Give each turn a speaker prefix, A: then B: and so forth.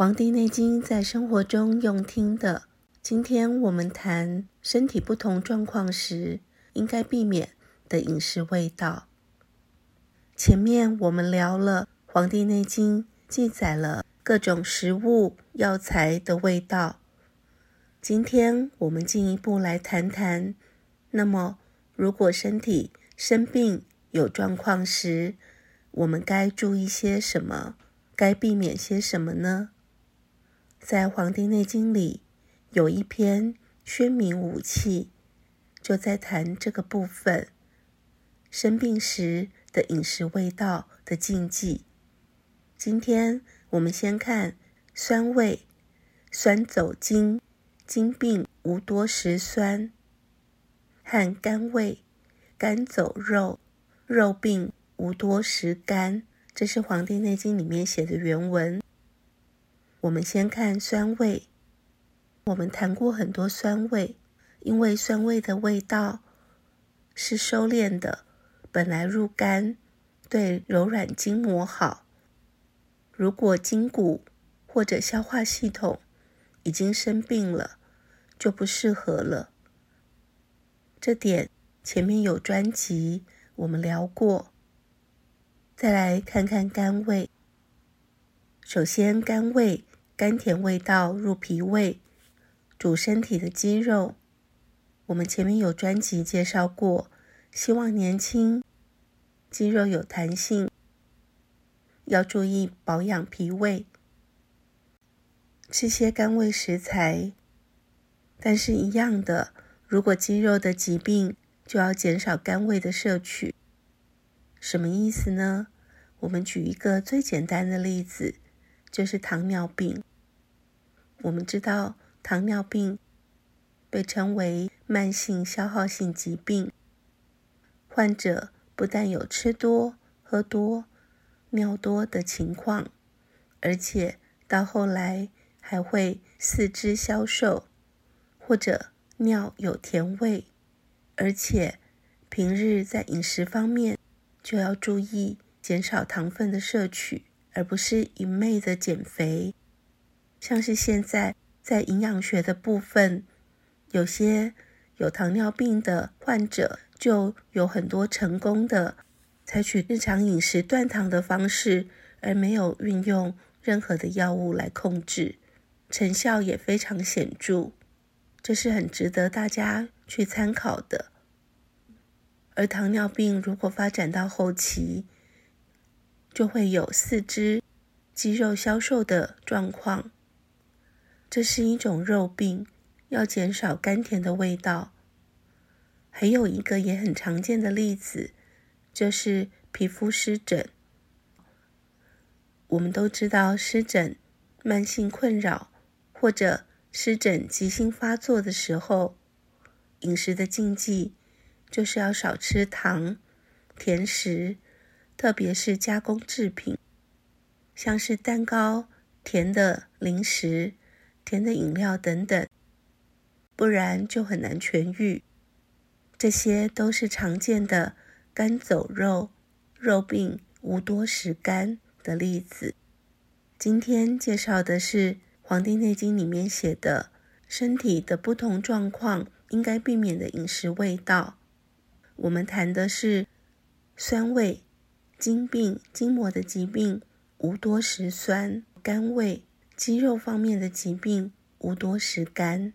A: 黄帝内经在生活中用听的。今天我们谈身体不同状况时应该避免的饮食味道。前面我们聊了《黄帝内经》记载了各种食物、药材的味道。今天我们进一步来谈谈，那么如果身体生病有状况时，我们该注意些什么？该避免些什么呢？在《黄帝内经》里有一篇《宣明五气》，就在谈这个部分：生病时的饮食味道的禁忌。今天我们先看酸味，酸走筋，筋病无多食酸；和甘味，甘走肉，肉病无多食甘。这是《黄帝内经》里面写的原文。我们先看酸味。我们谈过很多酸味，因为酸味的味道是收敛的，本来入肝，对柔软筋膜好。如果筋骨或者消化系统已经生病了，就不适合了。这点前面有专辑我们聊过。再来看看甘味。首先，甘味甘甜味道入脾胃，主身体的肌肉。我们前面有专辑介绍过，希望年轻，肌肉有弹性，要注意保养脾胃，吃些甘味食材。但是，一样的，如果肌肉的疾病，就要减少甘味的摄取。什么意思呢？我们举一个最简单的例子，就是糖尿病。我们知道糖尿病被称为慢性消耗性疾病，患者不但有吃多、喝多、尿多的情况，而且到后来还会四肢消瘦，或者尿有甜味，而且平日在饮食方面就要注意。减少糖分的摄取，而不是一昧的减肥。像是现在在营养学的部分，有些有糖尿病的患者就有很多成功的采取日常饮食断糖的方式，而没有运用任何的药物来控制，成效也非常显著。这是很值得大家去参考的。而糖尿病如果发展到后期，就会有四肢肌肉消瘦的状况，这是一种肉病，要减少甘甜的味道。还有一个也很常见的例子，就是皮肤湿疹。我们都知道，湿疹慢性困扰或者湿疹急性发作的时候，饮食的禁忌就是要少吃糖、甜食。特别是加工制品，像是蛋糕、甜的零食、甜的饮料等等，不然就很难痊愈。这些都是常见的肝走肉、肉病无多食甘的例子。今天介绍的是《黄帝内经》里面写的身体的不同状况应该避免的饮食味道。我们谈的是酸味。筋病、筋膜的疾病无多食酸；甘味，肌肉方面的疾病无多食甘。